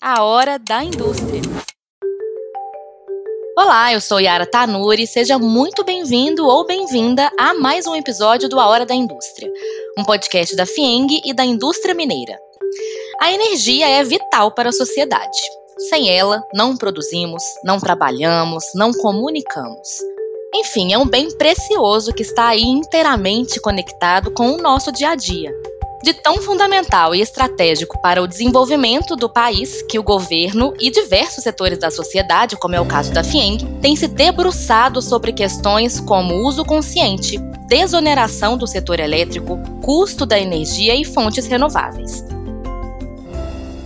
a hora da indústria. Olá, eu sou Yara Tanuri, seja muito bem-vindo ou bem-vinda a mais um episódio do A Hora da Indústria, um podcast da FIENG e da indústria mineira. A energia é vital para a sociedade. Sem ela, não produzimos, não trabalhamos, não comunicamos. Enfim, é um bem precioso que está aí inteiramente conectado com o nosso dia a dia. De tão fundamental e estratégico para o desenvolvimento do país que o governo e diversos setores da sociedade, como é o caso da FIENG, têm se debruçado sobre questões como uso consciente, desoneração do setor elétrico, custo da energia e fontes renováveis.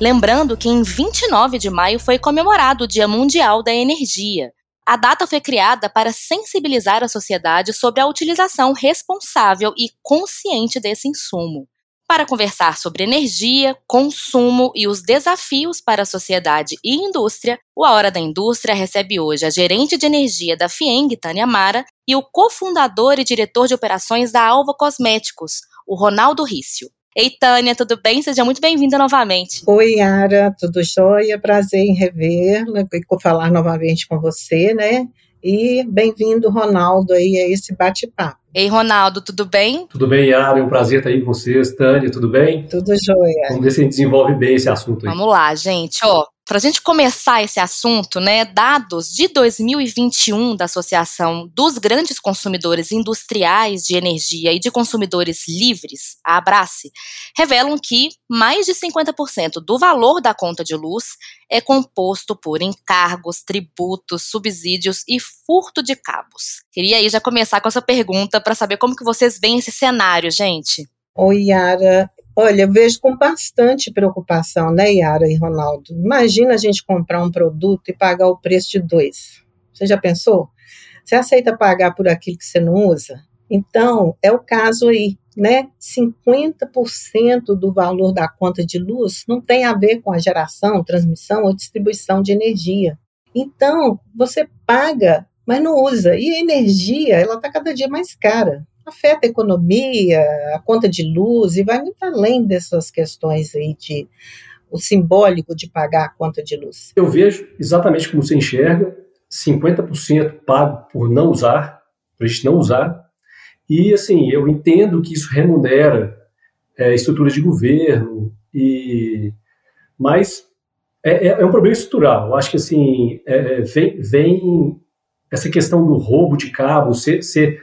Lembrando que em 29 de maio foi comemorado o Dia Mundial da Energia. A data foi criada para sensibilizar a sociedade sobre a utilização responsável e consciente desse insumo. Para conversar sobre energia, consumo e os desafios para a sociedade e indústria, o A Hora da Indústria recebe hoje a gerente de energia da FIENG, Tânia Mara, e o cofundador e diretor de operações da Alva Cosméticos, o Ronaldo Rício. Ei, Tânia, tudo bem? Seja muito bem-vinda novamente. Oi, Yara, tudo jóia? Prazer em revê-la e falar novamente com você, né? E bem-vindo, Ronaldo, aí a esse bate-papo. Ei, Ronaldo, tudo bem? Tudo bem, Yara, é um prazer estar aí com vocês. Tânia, tudo bem? Tudo jóia. Vamos ver se a gente desenvolve bem esse assunto aí. Vamos lá, gente. Ó, para a gente começar esse assunto, né, dados de 2021 da Associação dos Grandes Consumidores Industriais de Energia e de Consumidores Livres, a Abrace, revelam que mais de 50% do valor da conta de luz é composto por encargos, tributos, subsídios e furto de cabos. Queria aí já começar com essa pergunta para saber como que vocês veem esse cenário, gente. Oi, Yara. Olha, vejo com bastante preocupação, né, Yara e Ronaldo? Imagina a gente comprar um produto e pagar o preço de dois. Você já pensou? Você aceita pagar por aquilo que você não usa? Então, é o caso aí, né? 50% do valor da conta de luz não tem a ver com a geração, transmissão ou distribuição de energia. Então, você paga, mas não usa. E a energia, ela está cada dia mais cara afeta a economia, a conta de luz e vai muito além dessas questões aí de o simbólico de pagar a conta de luz. Eu vejo exatamente como você enxerga, 50% pago por não usar, por a gente não usar, e assim, eu entendo que isso remunera é, estruturas de governo, e mas é, é, é um problema estrutural. Eu acho que assim, é, é, vem, vem essa questão do roubo de cabo, você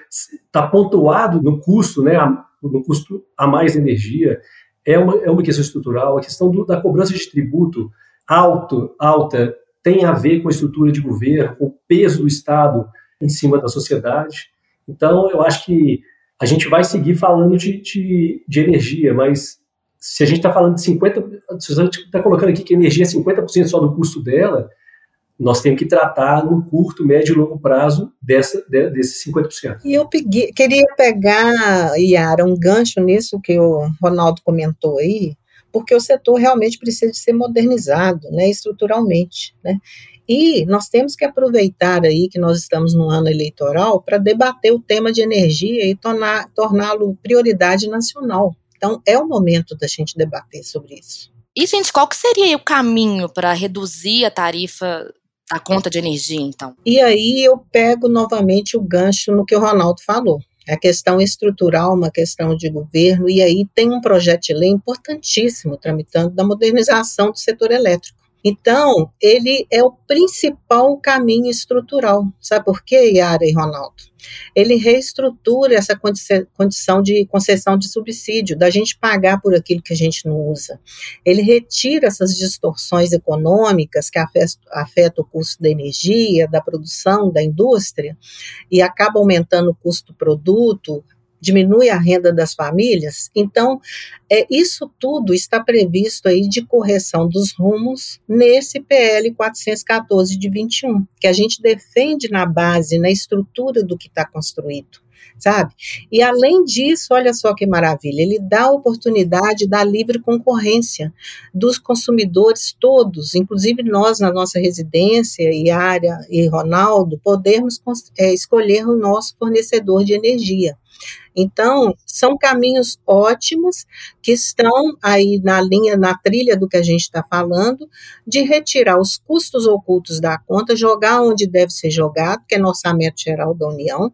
está pontuado no custo, né, no custo a mais energia, é uma, é uma questão estrutural. A questão do, da cobrança de tributo alto, alta tem a ver com a estrutura de governo, com o peso do Estado em cima da sociedade. Então, eu acho que a gente vai seguir falando de, de, de energia, mas se a gente está falando de 50%, se a gente está colocando aqui que a energia é 50% só do custo dela, nós temos que tratar no curto, médio e longo prazo dessa, de, desses 50%. E eu peguei, queria pegar, Yara, um gancho nisso que o Ronaldo comentou aí, porque o setor realmente precisa de ser modernizado, né, estruturalmente, né? E nós temos que aproveitar aí que nós estamos no ano eleitoral para debater o tema de energia e torná-lo prioridade nacional. Então, é o momento da gente debater sobre isso. E, gente, qual que seria o caminho para reduzir a tarifa a conta de energia, então. E aí eu pego novamente o gancho no que o Ronaldo falou. É a questão estrutural, uma questão de governo, e aí tem um projeto de lei importantíssimo tramitando da modernização do setor elétrico. Então, ele é o principal caminho estrutural. Sabe por quê, Yara e Ronaldo? Ele reestrutura essa condição de concessão de subsídio, da gente pagar por aquilo que a gente não usa. Ele retira essas distorções econômicas que afetam o custo da energia, da produção, da indústria, e acaba aumentando o custo do produto, diminui a renda das famílias. Então, é, isso tudo está previsto aí de correção dos rumos nesse PL 414 de 21, que a gente defende na base, na estrutura do que está construído sabe? E além disso, olha só que maravilha, ele dá a oportunidade da livre concorrência dos consumidores todos, inclusive nós na nossa residência, e área e Ronaldo, podermos é, escolher o nosso fornecedor de energia. Então, são caminhos ótimos que estão aí na linha, na trilha do que a gente está falando, de retirar os custos ocultos da conta, jogar onde deve ser jogado, que é no orçamento geral da União,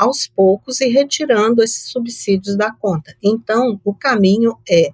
aos poucos e retirando esses subsídios da conta. Então, o caminho é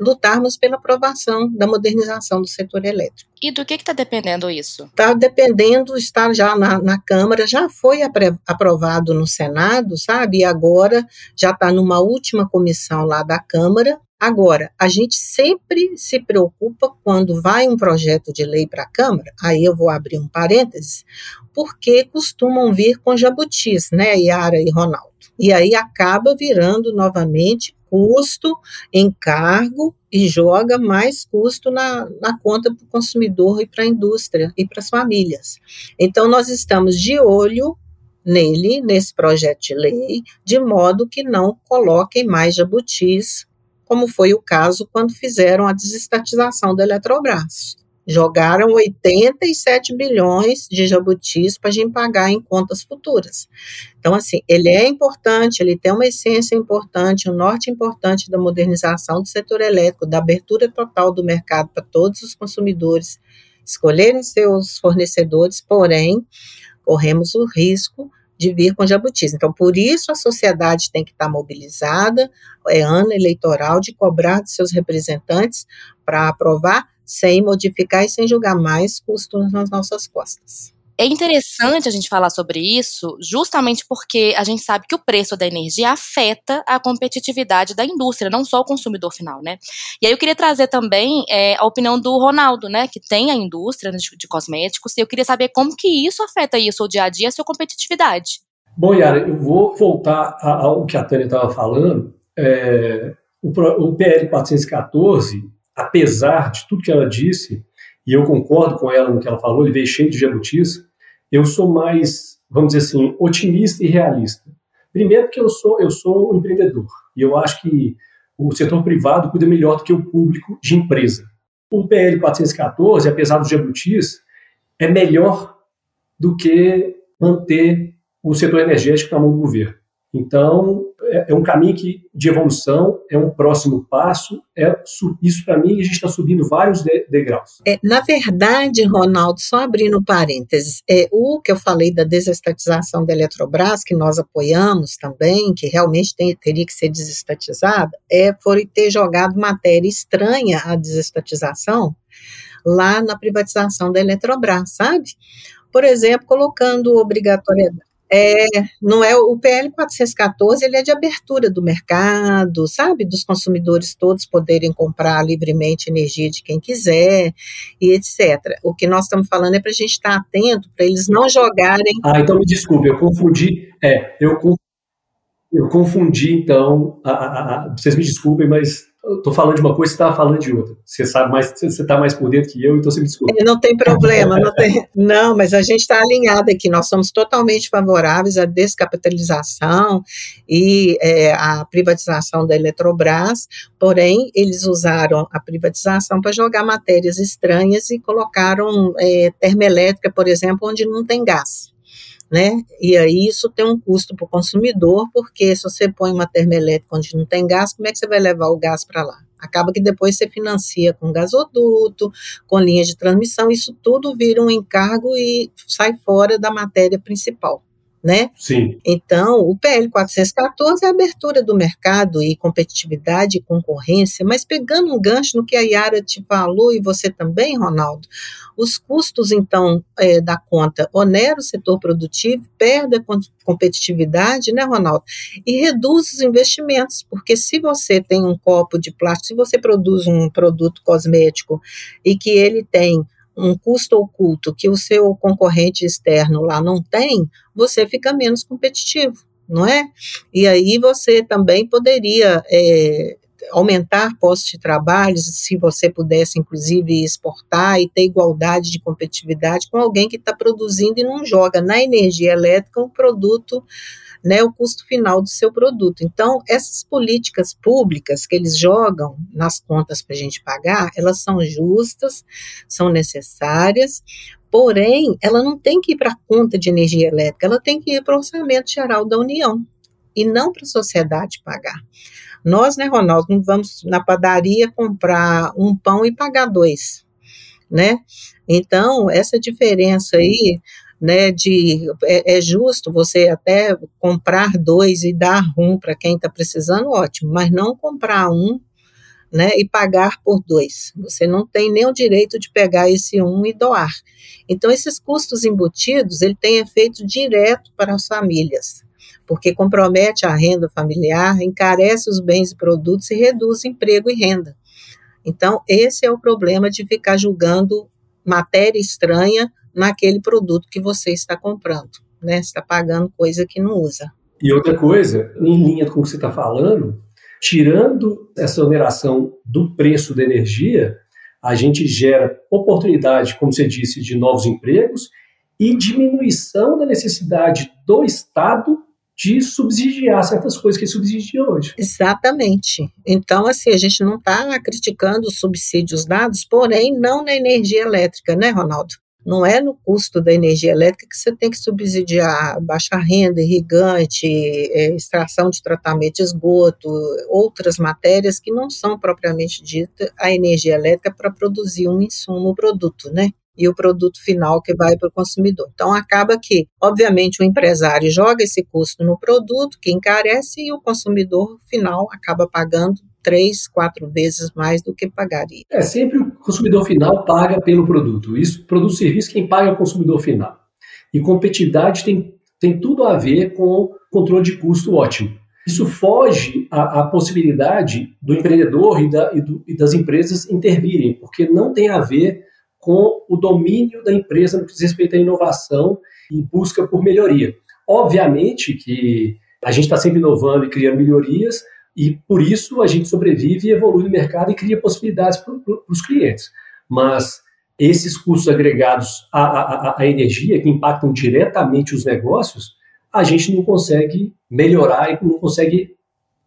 lutarmos pela aprovação da modernização do setor elétrico. E do que está dependendo isso? Está dependendo, está já na, na Câmara, já foi aprovado no Senado, sabe? E agora já está numa última comissão lá da Câmara. Agora, a gente sempre se preocupa quando vai um projeto de lei para a Câmara, aí eu vou abrir um parênteses, porque costumam vir com jabutis, né, Yara e Ronaldo. E aí acaba virando novamente custo, encargo e joga mais custo na, na conta para o consumidor e para a indústria e para as famílias. Então, nós estamos de olho nele, nesse projeto de lei, de modo que não coloquem mais jabutis, como foi o caso quando fizeram a desestatização da Eletrobras. Jogaram 87 bilhões de jabutis para a gente pagar em contas futuras. Então, assim, ele é importante, ele tem uma essência importante, um norte importante da modernização do setor elétrico, da abertura total do mercado para todos os consumidores escolherem seus fornecedores, porém, corremos o risco de vir com jabutis. Então, por isso a sociedade tem que estar mobilizada, é ano eleitoral, de cobrar de seus representantes para aprovar sem modificar e sem julgar mais custos nas nossas costas. É interessante a gente falar sobre isso, justamente porque a gente sabe que o preço da energia afeta a competitividade da indústria, não só o consumidor final, né? E aí eu queria trazer também é, a opinião do Ronaldo, né, que tem a indústria de, de cosméticos, e eu queria saber como que isso afeta aí o dia a dia, a sua competitividade. Bom, Yara, eu vou voltar ao que a Tânia estava falando. É, o, o PL 414 apesar de tudo que ela disse, e eu concordo com ela no que ela falou, ele veio cheio de jabutis, eu sou mais, vamos dizer assim, otimista e realista. Primeiro porque eu sou, eu sou um empreendedor, e eu acho que o setor privado cuida melhor do que o público de empresa. O PL 414, apesar dos jabutis, é melhor do que manter o setor energético na mão do governo. Então, é, é um caminho que, de evolução, é um próximo passo. É, isso, para mim, a gente está subindo vários de, degraus. É, na verdade, Ronaldo, só abrindo parênteses, é, o que eu falei da desestatização da Eletrobras, que nós apoiamos também, que realmente tem, teria que ser desestatizada, é, foi ter jogado matéria estranha à desestatização lá na privatização da Eletrobras, sabe? Por exemplo, colocando obrigatoriedade é, não é o PL 414, ele é de abertura do mercado, sabe, dos consumidores todos poderem comprar livremente energia de quem quiser e etc. O que nós estamos falando é para a gente estar atento para eles não jogarem. Ah, então me desculpe, eu confundi. É, eu, eu confundi então. A, a, a, vocês me desculpem, mas estou falando de uma coisa e você estava falando de outra. Você sabe mais, você está mais por dentro que eu, então você me desculpa. Não tem problema, não tem. Não, mas a gente está alinhado aqui. Nós somos totalmente favoráveis à descapitalização e é, à privatização da Eletrobras. Porém, eles usaram a privatização para jogar matérias estranhas e colocaram é, termoelétrica, por exemplo, onde não tem gás né? E aí isso tem um custo para o consumidor, porque se você põe uma termoelétrica onde não tem gás, como é que você vai levar o gás para lá? Acaba que depois você financia com gasoduto, com linha de transmissão, isso tudo vira um encargo e sai fora da matéria principal né? Sim. Então, o PL 414 é a abertura do mercado e competitividade e concorrência, mas pegando um gancho no que a Yara te falou e você também, Ronaldo, os custos, então, é, da conta onera o setor produtivo, perde a competitividade, né, Ronaldo? E reduz os investimentos, porque se você tem um copo de plástico, se você produz um produto cosmético e que ele tem um custo oculto que o seu concorrente externo lá não tem, você fica menos competitivo, não é? E aí você também poderia é, aumentar postos de trabalho, se você pudesse, inclusive, exportar e ter igualdade de competitividade com alguém que está produzindo e não joga na energia elétrica um produto né, o custo final do seu produto. Então, essas políticas públicas que eles jogam nas contas para a gente pagar, elas são justas, são necessárias, porém, ela não tem que ir para a conta de energia elétrica, ela tem que ir para o orçamento geral da União. e não para a sociedade pagar. Nós, né, Ronaldo, não vamos na padaria comprar um pão e pagar dois, né? Então, essa diferença aí, né, de é, é justo você até comprar dois e dar um para quem está precisando, ótimo, mas não comprar um né, e pagar por dois. Você não tem nem o direito de pegar esse um e doar. Então, esses custos embutidos, ele tem efeito direto para as famílias porque compromete a renda familiar, encarece os bens e produtos e reduz emprego e renda. Então, esse é o problema de ficar julgando matéria estranha naquele produto que você está comprando, né? Está pagando coisa que não usa. E outra coisa, em linha com o que você está falando, tirando essa oneração do preço da energia, a gente gera oportunidade, como você disse, de novos empregos e diminuição da necessidade do Estado de subsidiar certas coisas que subsidia hoje. Exatamente. Então, assim, a gente não está criticando os subsídios dados, porém, não na energia elétrica, né, Ronaldo? Não é no custo da energia elétrica que você tem que subsidiar baixa renda, irrigante, é, extração de tratamento de esgoto, outras matérias que não são propriamente dita a energia elétrica para produzir um insumo, um produto, né? e o produto final que vai para o consumidor. Então, acaba que, obviamente, o empresário joga esse custo no produto, que encarece, e o consumidor final acaba pagando três, quatro vezes mais do que pagaria. É, sempre o consumidor final paga pelo produto. Isso, produto e serviço, quem paga é o consumidor final. E competitividade tem, tem tudo a ver com controle de custo ótimo. Isso foge à, à possibilidade do empreendedor e, da, e, do, e das empresas intervirem, porque não tem a ver com o domínio da empresa no que diz respeito à inovação e busca por melhoria. Obviamente que a gente está sempre inovando e criando melhorias, e por isso a gente sobrevive e evolui no mercado e cria possibilidades para os clientes. Mas esses custos agregados à, à, à, energia, que impactam diretamente os negócios, a gente não consegue melhorar e não consegue,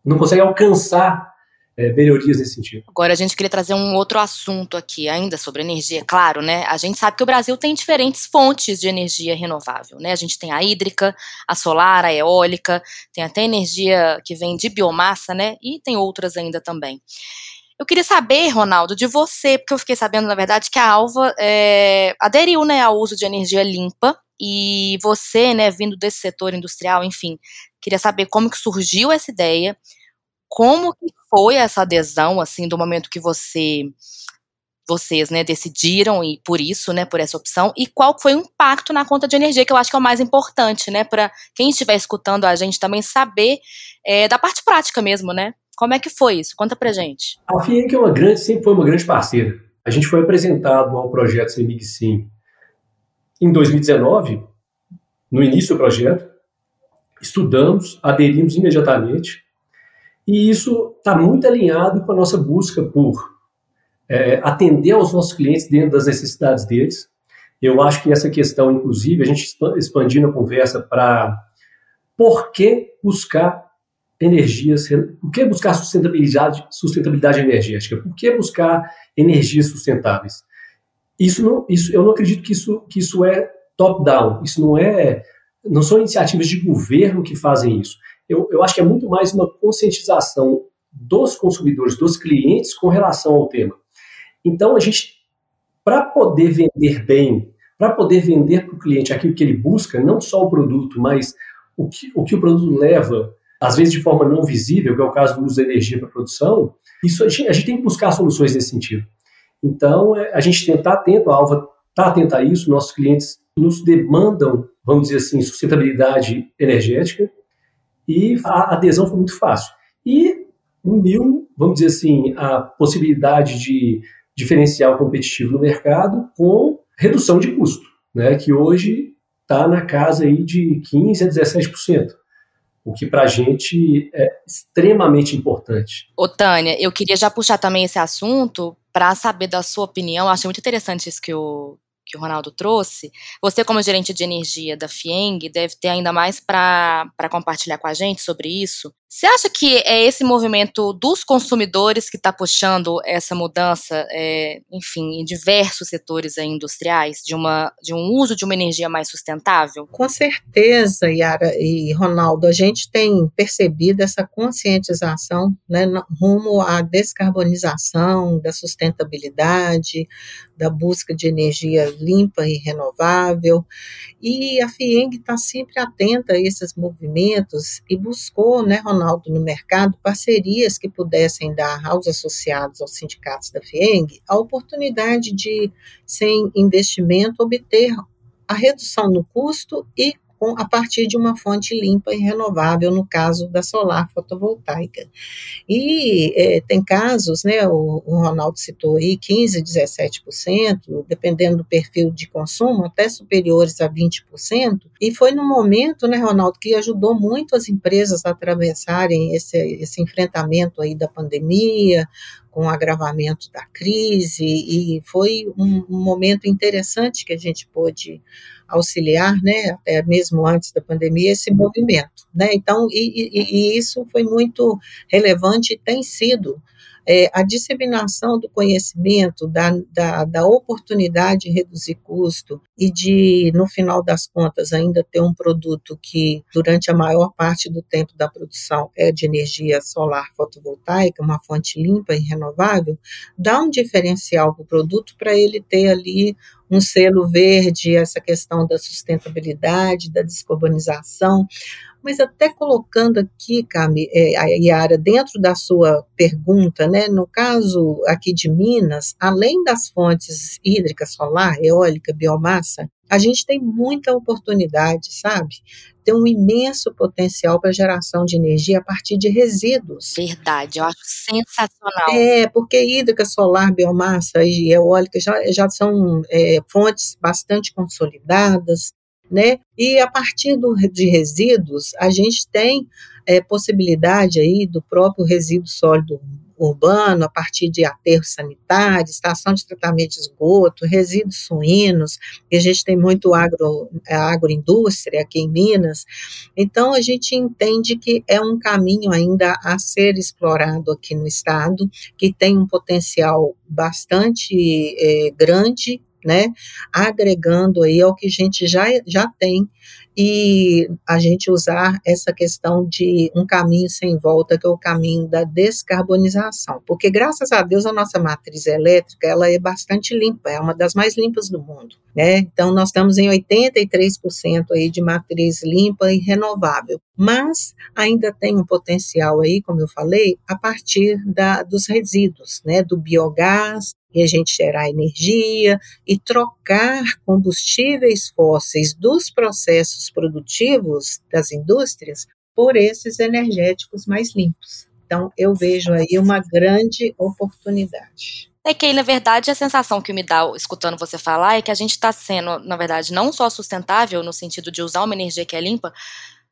não consegue alcançar é, melhorias nesse sentido. Agora a gente queria trazer um outro assunto aqui, ainda sobre energia, claro, né? A gente sabe que o Brasil tem diferentes fontes de energia renovável, né? A gente tem a hídrica, a solar, a eólica, tem até energia que vem de biomassa, né? E tem outras ainda também. Eu queria saber, Ronaldo, de você, porque eu fiquei sabendo, na verdade, que a Alva é, aderiu né, ao uso de energia limpa e você, né, vindo desse setor industrial, enfim, queria saber como que surgiu essa ideia, como que foi essa adesão, assim, do momento que você vocês, né, decidiram e por isso, né, por essa opção, e qual foi o impacto na conta de energia, que eu acho que é o mais importante, né, para quem estiver escutando a gente também saber é, da parte prática mesmo, né? Como é que foi isso? Conta pra gente. A FIENC é uma grande, sempre foi uma grande parceira. A gente foi apresentado ao projeto CEMIG Sim em 2019, no início do projeto, estudamos, aderimos imediatamente, e isso está muito alinhado com a nossa busca por é, atender aos nossos clientes dentro das necessidades deles. Eu acho que essa questão, inclusive, a gente expandindo a conversa para por que buscar energias, por que buscar sustentabilidade, sustentabilidade energética, por que buscar energias sustentáveis. Isso não, isso, eu não acredito que isso, que isso é top-down, isso não é, não são iniciativas de governo que fazem isso eu, eu acho que é muito mais uma conscientização dos consumidores, dos clientes com relação ao tema. Então, a gente, para poder vender bem, para poder vender para o cliente aquilo que ele busca, não só o produto, mas o que o, que o produto leva, às vezes de forma não visível, que é o caso do uso da energia para produção, isso a gente, a gente tem que buscar soluções nesse sentido. Então, é, a gente tem que estar atento, a Alva está atenta a isso, nossos clientes nos demandam, vamos dizer assim, sustentabilidade energética, e a adesão foi muito fácil. E uniu, vamos dizer assim, a possibilidade de diferencial competitivo no mercado com redução de custo, né, que hoje está na casa aí de 15% a 17%. O que para a gente é extremamente importante. Ô, Tânia, eu queria já puxar também esse assunto para saber da sua opinião. Eu achei muito interessante isso que o, que o Ronaldo trouxe, você, como gerente de energia da FIENG, deve ter ainda mais para compartilhar com a gente sobre isso. Você acha que é esse movimento dos consumidores que está puxando essa mudança, é, enfim, em diversos setores industriais, de, uma, de um uso de uma energia mais sustentável? Com certeza, Yara e Ronaldo, a gente tem percebido essa conscientização né, rumo à descarbonização, da sustentabilidade, da busca de energia limpa e renovável. E a FIENG está sempre atenta a esses movimentos e buscou, né, Ronaldo, no mercado, parcerias que pudessem dar aos associados aos sindicatos da FIENG a oportunidade de, sem investimento, obter a redução no custo e com, a partir de uma fonte limpa e renovável, no caso da solar fotovoltaica. E é, tem casos, né, o, o, Ronaldo citou aí, 15%, 17%, dependendo do perfil de consumo, até superiores a 20%, e foi no momento, né, Ronaldo, que ajudou muito as empresas a atravessarem esse, esse enfrentamento aí da pandemia, com o agravamento da crise, e foi um, um momento interessante que a gente pôde auxiliar, né, até mesmo antes da pandemia, esse movimento, né, então, e, e, e isso foi muito relevante e tem sido é, a disseminação do conhecimento, da, da, da, oportunidade de reduzir custo e de, no final das contas, ainda ter um produto que, durante a maior parte do tempo da produção, é de energia solar fotovoltaica, uma fonte limpa e renovável, dá um diferencial para o produto para ele ter ali um selo verde, essa questão da sustentabilidade, da descarbonização, mas até colocando aqui, Cami, é, Yara, dentro da sua pergunta, né, no caso aqui de Minas, além das fontes hídrica, solar, eólica, biomassa, a gente tem muita oportunidade, sabe? Tem um imenso potencial para geração de energia a partir de resíduos. Verdade, eu acho sensacional. É, porque hídrica, solar, biomassa e eólica já, já são é, fontes bastante consolidadas, né? E a partir do, de resíduos, a gente tem é, possibilidade aí do próprio resíduo sólido urbano, a partir de aterros sanitários, estação de tratamento de esgoto, resíduos suínos, e a gente tem muito agro, é, agroindústria aqui em Minas, então a gente entende que é um caminho ainda a ser explorado aqui no estado, que tem um potencial bastante é, grande né? Agregando aí ao que a gente já, já tem e a gente usar essa questão de um caminho sem volta, que é o caminho da descarbonização, porque graças a Deus a nossa matriz elétrica ela é bastante limpa, é uma das mais limpas do mundo, né? Então nós estamos em 83% aí de matriz limpa e renovável, mas ainda tem um potencial aí, como eu falei, a partir da, dos resíduos, né? Do biogás, e a gente gerar energia e trocar combustíveis fósseis dos processos produtivos das indústrias por esses energéticos mais limpos. Então, eu vejo aí uma grande oportunidade. É que aí, na verdade, a sensação que me dá escutando você falar é que a gente está sendo, na verdade, não só sustentável no sentido de usar uma energia que é limpa,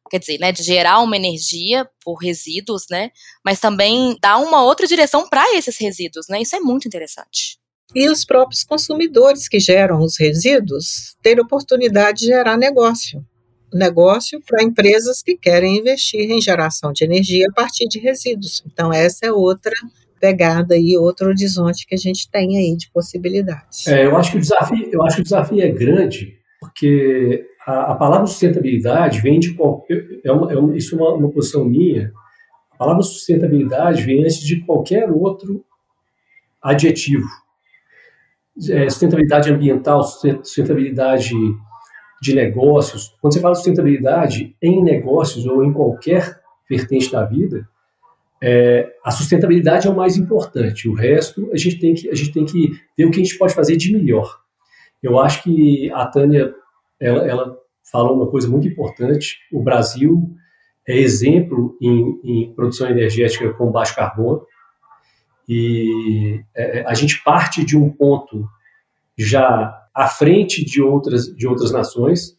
quer dizer, né, de gerar uma energia por resíduos, né, mas também dar uma outra direção para esses resíduos, né, isso é muito interessante. E os próprios consumidores que geram os resíduos ter oportunidade de gerar negócio. Negócio para empresas que querem investir em geração de energia a partir de resíduos. Então, essa é outra pegada e outro horizonte que a gente tem aí de possibilidades. É, eu acho que o desafio, eu acho que o desafio é grande, porque a, a palavra sustentabilidade vem de é, uma, é uma, isso é uma, uma posição minha. A palavra sustentabilidade vem antes de qualquer outro adjetivo. É, sustentabilidade ambiental, sustentabilidade de negócios. Quando você fala sustentabilidade em negócios ou em qualquer vertente da vida, é, a sustentabilidade é o mais importante. O resto a gente tem que a gente tem que ver o que a gente pode fazer de melhor. Eu acho que a Tânia ela, ela falou uma coisa muito importante. O Brasil é exemplo em, em produção energética com baixo carbono e é, é, a gente parte de um ponto já à frente de outras de outras nações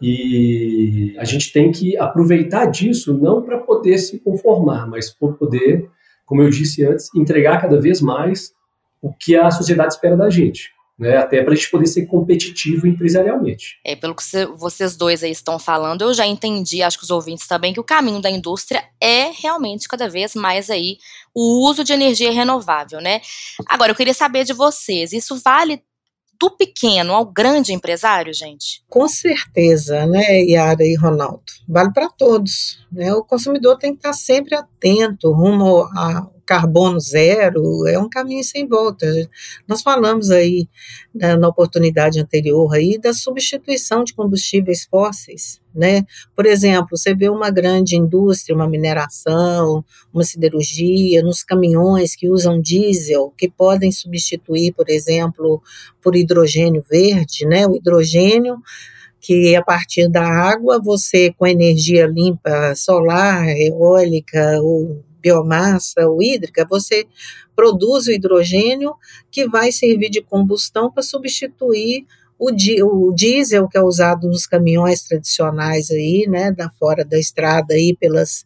e a gente tem que aproveitar disso não para poder se conformar, mas para poder, como eu disse antes, entregar cada vez mais o que a sociedade espera da gente. Né, até para a gente poder ser competitivo empresarialmente. É, pelo que vocês dois aí estão falando, eu já entendi, acho que os ouvintes também, que o caminho da indústria é realmente cada vez mais aí o uso de energia renovável, né? Agora, eu queria saber de vocês, isso vale do pequeno ao grande empresário, gente? Com certeza, né, Yara e Ronaldo? Vale para todos. Né? O consumidor tem que estar sempre atento rumo a carbono zero, é um caminho sem volta. Nós falamos aí né, na oportunidade anterior aí da substituição de combustíveis fósseis, né? Por exemplo, você vê uma grande indústria, uma mineração, uma siderurgia, nos caminhões que usam diesel, que podem substituir, por exemplo, por hidrogênio verde, né? O hidrogênio que a partir da água você com energia limpa solar, eólica ou biomassa ou hídrica, você produz o hidrogênio que vai servir de combustão para substituir o, di, o diesel que é usado nos caminhões tradicionais aí, né, da fora da estrada aí pelas,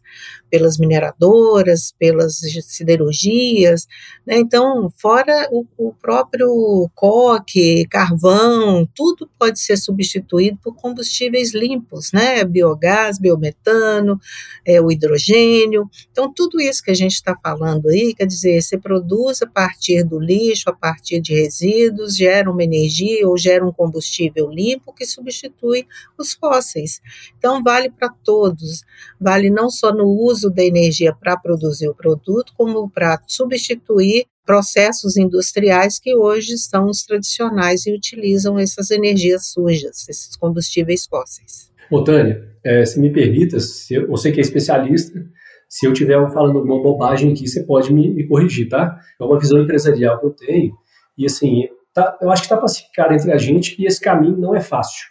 pelas mineradoras, pelas siderurgias, né, então fora o, o próprio coque, carvão, tudo pode ser substituído por combustíveis limpos, né, biogás, biometano, é, o hidrogênio, então tudo isso que a gente está falando aí, quer dizer, você produz a partir do lixo, a partir de resíduos, gera uma energia ou gera um combustível limpo que substitui os fósseis. Então, vale para todos, vale não só no uso da energia para produzir o produto, como para substituir processos industriais que hoje são os tradicionais e utilizam essas energias sujas, esses combustíveis fósseis. Ô, Tânia, é, se me permita, se eu, você que é especialista, se eu estiver falando uma bobagem aqui, você pode me, me corrigir, tá? É uma visão empresarial que eu tenho, e assim, tá, eu acho que está pacificado entre a gente e esse caminho não é fácil.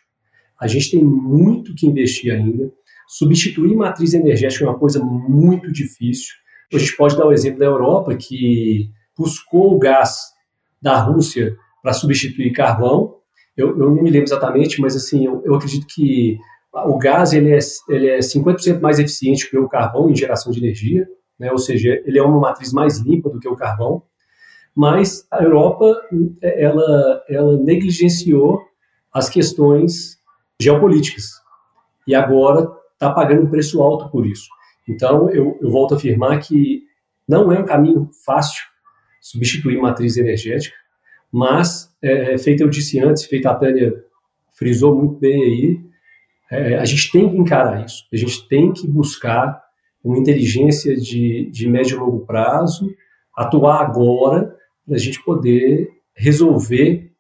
A gente tem muito que investir ainda. Substituir matriz energética é uma coisa muito difícil. A gente pode dar o exemplo da Europa, que buscou o gás da Rússia para substituir carvão. Eu, eu, não me lembro exatamente, mas assim, eu, eu acredito que o gás ele é, ele é 50% mais eficiente que o carvão em geração de energia, né? ou seja, ele é uma matriz mais limpa do que o carvão mas a Europa ela, ela negligenciou as questões geopolíticas e agora está pagando um preço alto por isso. Então, eu, eu volto a afirmar que não é um caminho fácil substituir matriz energética, mas, é, é feito eu disse antes, feito a Tânia frisou muito bem aí, é, a gente tem que encarar isso, a gente tem que buscar uma inteligência de, de médio e longo prazo, atuar agora para a gente poder resolver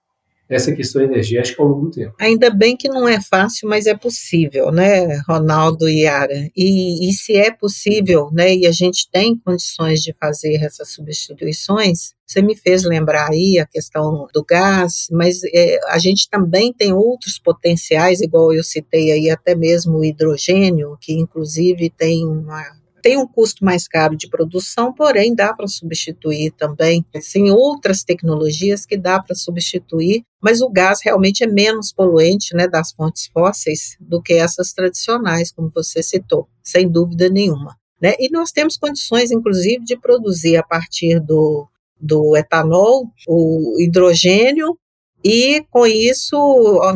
essa questão energética ao longo do tempo. Ainda bem que não é fácil, mas é possível, né, Ronaldo e Yara? E, e se é possível, né, e a gente tem condições de fazer essas substituições, você me fez lembrar aí a questão do gás, mas é, a gente também tem outros potenciais, igual eu citei aí, até mesmo o hidrogênio, que inclusive tem uma tem um custo mais caro de produção, porém dá para substituir também. Tem outras tecnologias que dá para substituir, mas o gás realmente é menos poluente né, das fontes fósseis do que essas tradicionais, como você citou, sem dúvida nenhuma. Né? E nós temos condições, inclusive, de produzir a partir do, do etanol, o hidrogênio e com isso,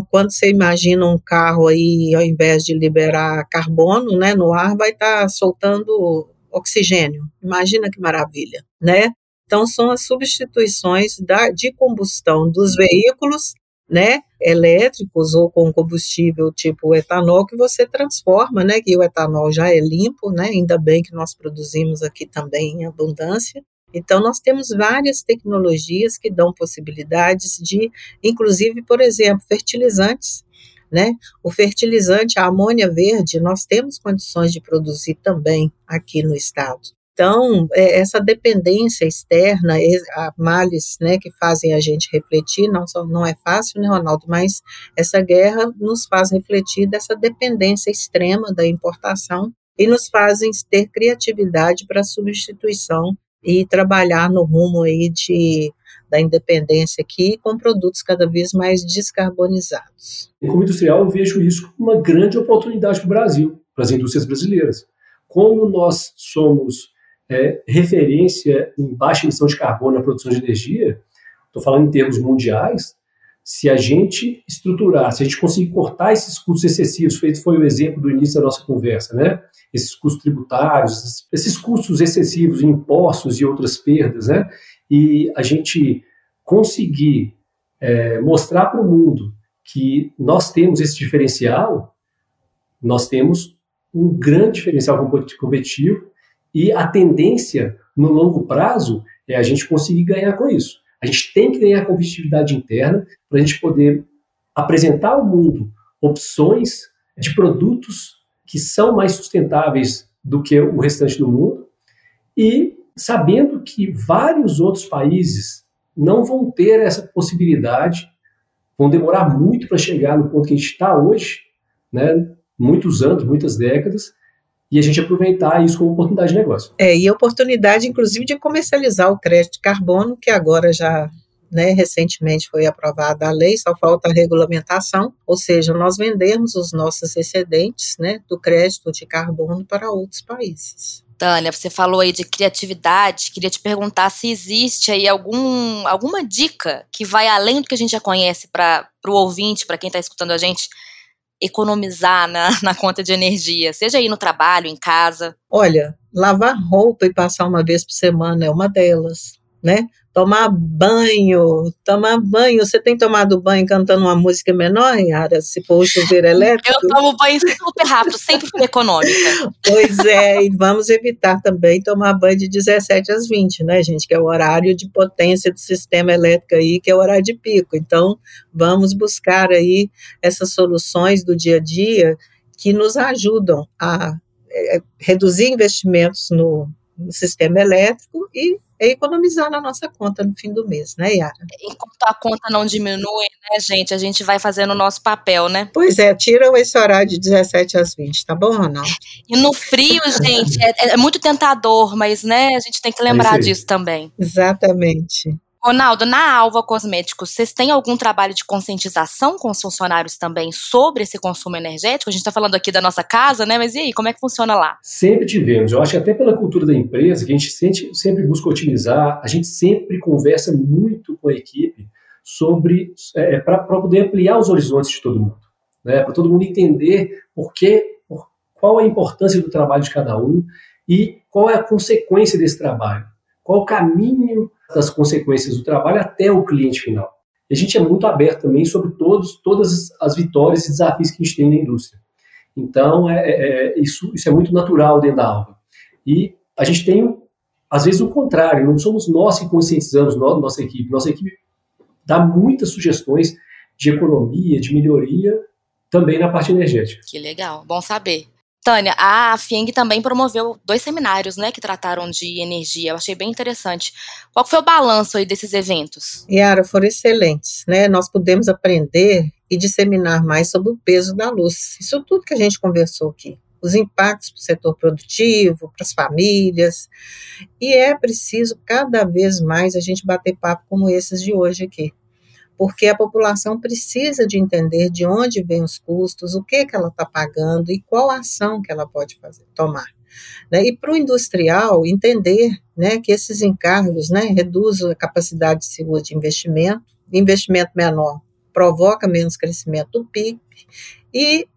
quando você imagina um carro aí, ao invés de liberar carbono né, no ar, vai estar tá soltando oxigênio. Imagina que maravilha, né? Então, são as substituições da, de combustão dos veículos né, elétricos ou com combustível tipo etanol que você transforma, né, que o etanol já é limpo, né, ainda bem que nós produzimos aqui também em abundância, então, nós temos várias tecnologias que dão possibilidades de, inclusive, por exemplo, fertilizantes. Né? O fertilizante, a amônia verde, nós temos condições de produzir também aqui no estado. Então, é, essa dependência externa, a males né, que fazem a gente refletir, não, só, não é fácil, né, Ronaldo? Mas essa guerra nos faz refletir dessa dependência extrema da importação e nos fazem ter criatividade para substituição e trabalhar no rumo aí de, da independência aqui com produtos cada vez mais descarbonizados. Como industrial, eu vejo isso como uma grande oportunidade para o Brasil, para as indústrias brasileiras. Como nós somos é, referência em baixa emissão de carbono na produção de energia, estou falando em termos mundiais, se a gente estruturar, se a gente conseguir cortar esses custos excessivos, feito foi o exemplo do início da nossa conversa, né? Esses custos tributários, esses custos excessivos, impostos e outras perdas, né? E a gente conseguir é, mostrar para o mundo que nós temos esse diferencial, nós temos um grande diferencial competitivo e a tendência no longo prazo é a gente conseguir ganhar com isso. A gente tem que ganhar competitividade interna para a gente poder apresentar ao mundo opções de produtos que são mais sustentáveis do que o restante do mundo e sabendo que vários outros países não vão ter essa possibilidade, vão demorar muito para chegar no ponto que a gente está hoje, né? muitos anos, muitas décadas, e a gente aproveitar isso como oportunidade de negócio. É, e oportunidade, inclusive, de comercializar o crédito de carbono, que agora já né, recentemente foi aprovada a lei, só falta a regulamentação, ou seja, nós vendemos os nossos excedentes né, do crédito de carbono para outros países. Tânia, você falou aí de criatividade, queria te perguntar se existe aí algum, alguma dica que vai além do que a gente já conhece para o ouvinte, para quem está escutando a gente, economizar na, na conta de energia, seja aí no trabalho, em casa? Olha, lavar roupa e passar uma vez por semana é uma delas, né? Tomar banho, tomar banho. Você tem tomado banho cantando uma música menor, Yara, se for o chuveiro elétrico? Eu tomo banho super rápido, sempre fui econômica. Pois é, e vamos evitar também tomar banho de 17 às 20, né, gente, que é o horário de potência do sistema elétrico aí, que é o horário de pico. Então, vamos buscar aí essas soluções do dia a dia que nos ajudam a é, reduzir investimentos no, no sistema elétrico e é economizar na nossa conta no fim do mês, né, Yara? Enquanto a conta não diminui, né, gente, a gente vai fazendo o nosso papel, né? Pois é, tira esse horário de 17 às 20, tá bom, Ronaldo? E no frio, gente, é, é muito tentador, mas, né, a gente tem que lembrar é disso também. Exatamente. Ronaldo, na Alva Cosméticos, vocês têm algum trabalho de conscientização com os funcionários também sobre esse consumo energético? A gente está falando aqui da nossa casa, né? Mas e aí, como é que funciona lá? Sempre tivemos. Eu acho que até pela cultura da empresa, que a gente sempre, sempre busca otimizar, a gente sempre conversa muito com a equipe sobre é, para poder ampliar os horizontes de todo mundo, né? Para todo mundo entender por que, por, qual a importância do trabalho de cada um e qual é a consequência desse trabalho, qual o caminho das consequências do trabalho até o cliente final. E a gente é muito aberto também sobre todos, todas as vitórias e desafios que a gente tem na indústria. Então, é, é, é, isso, isso é muito natural dentro da Alva. E a gente tem, às vezes, o contrário, não somos nós que conscientizamos nossa equipe. Nossa equipe dá muitas sugestões de economia, de melhoria, também na parte energética. Que legal, bom saber. Tânia, a FIENG também promoveu dois seminários, né, que trataram de energia. Eu achei bem interessante. Qual foi o balanço aí desses eventos? Yara, foram excelentes, né? Nós pudemos aprender e disseminar mais sobre o peso da luz. Isso tudo que a gente conversou aqui. Os impactos para o setor produtivo, para as famílias. E é preciso cada vez mais a gente bater papo como esses de hoje aqui porque a população precisa de entender de onde vêm os custos, o que, que ela está pagando e qual ação que ela pode fazer, tomar. Né? E para o industrial entender né, que esses encargos né, reduzem a capacidade segura de investimento, investimento menor provoca menos crescimento do PIB e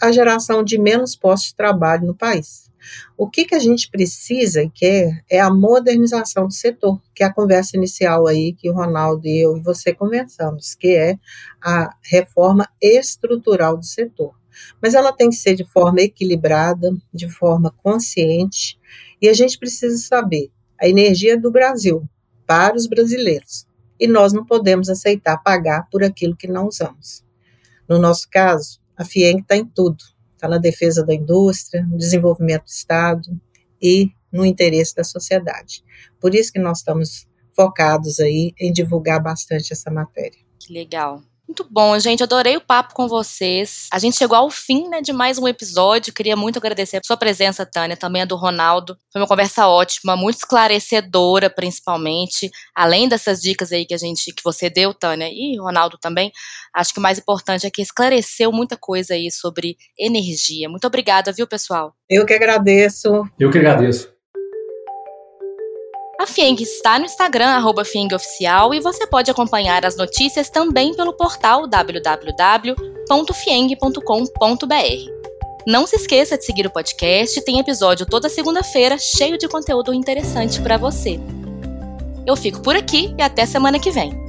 a geração de menos postos de trabalho no país. O que, que a gente precisa e quer é a modernização do setor, que é a conversa inicial aí que o Ronaldo e eu e você conversamos, que é a reforma estrutural do setor. Mas ela tem que ser de forma equilibrada, de forma consciente, e a gente precisa saber a energia do Brasil para os brasileiros. E nós não podemos aceitar pagar por aquilo que não usamos. No nosso caso, a FIENG está em tudo está na defesa da indústria, no desenvolvimento do Estado e no interesse da sociedade. Por isso que nós estamos focados aí em divulgar bastante essa matéria. Que legal. Muito bom, gente. Adorei o papo com vocês. A gente chegou ao fim né, de mais um episódio. Queria muito agradecer a sua presença, Tânia, também a do Ronaldo. Foi uma conversa ótima, muito esclarecedora, principalmente. Além dessas dicas aí que a gente, que você deu, Tânia, e Ronaldo também. Acho que o mais importante é que esclareceu muita coisa aí sobre energia. Muito obrigada, viu, pessoal? Eu que agradeço. Eu que agradeço. A FIENG está no Instagram, arroba FIENGOficial, e você pode acompanhar as notícias também pelo portal www.fieng.com.br. Não se esqueça de seguir o podcast, tem episódio toda segunda-feira cheio de conteúdo interessante para você. Eu fico por aqui e até semana que vem.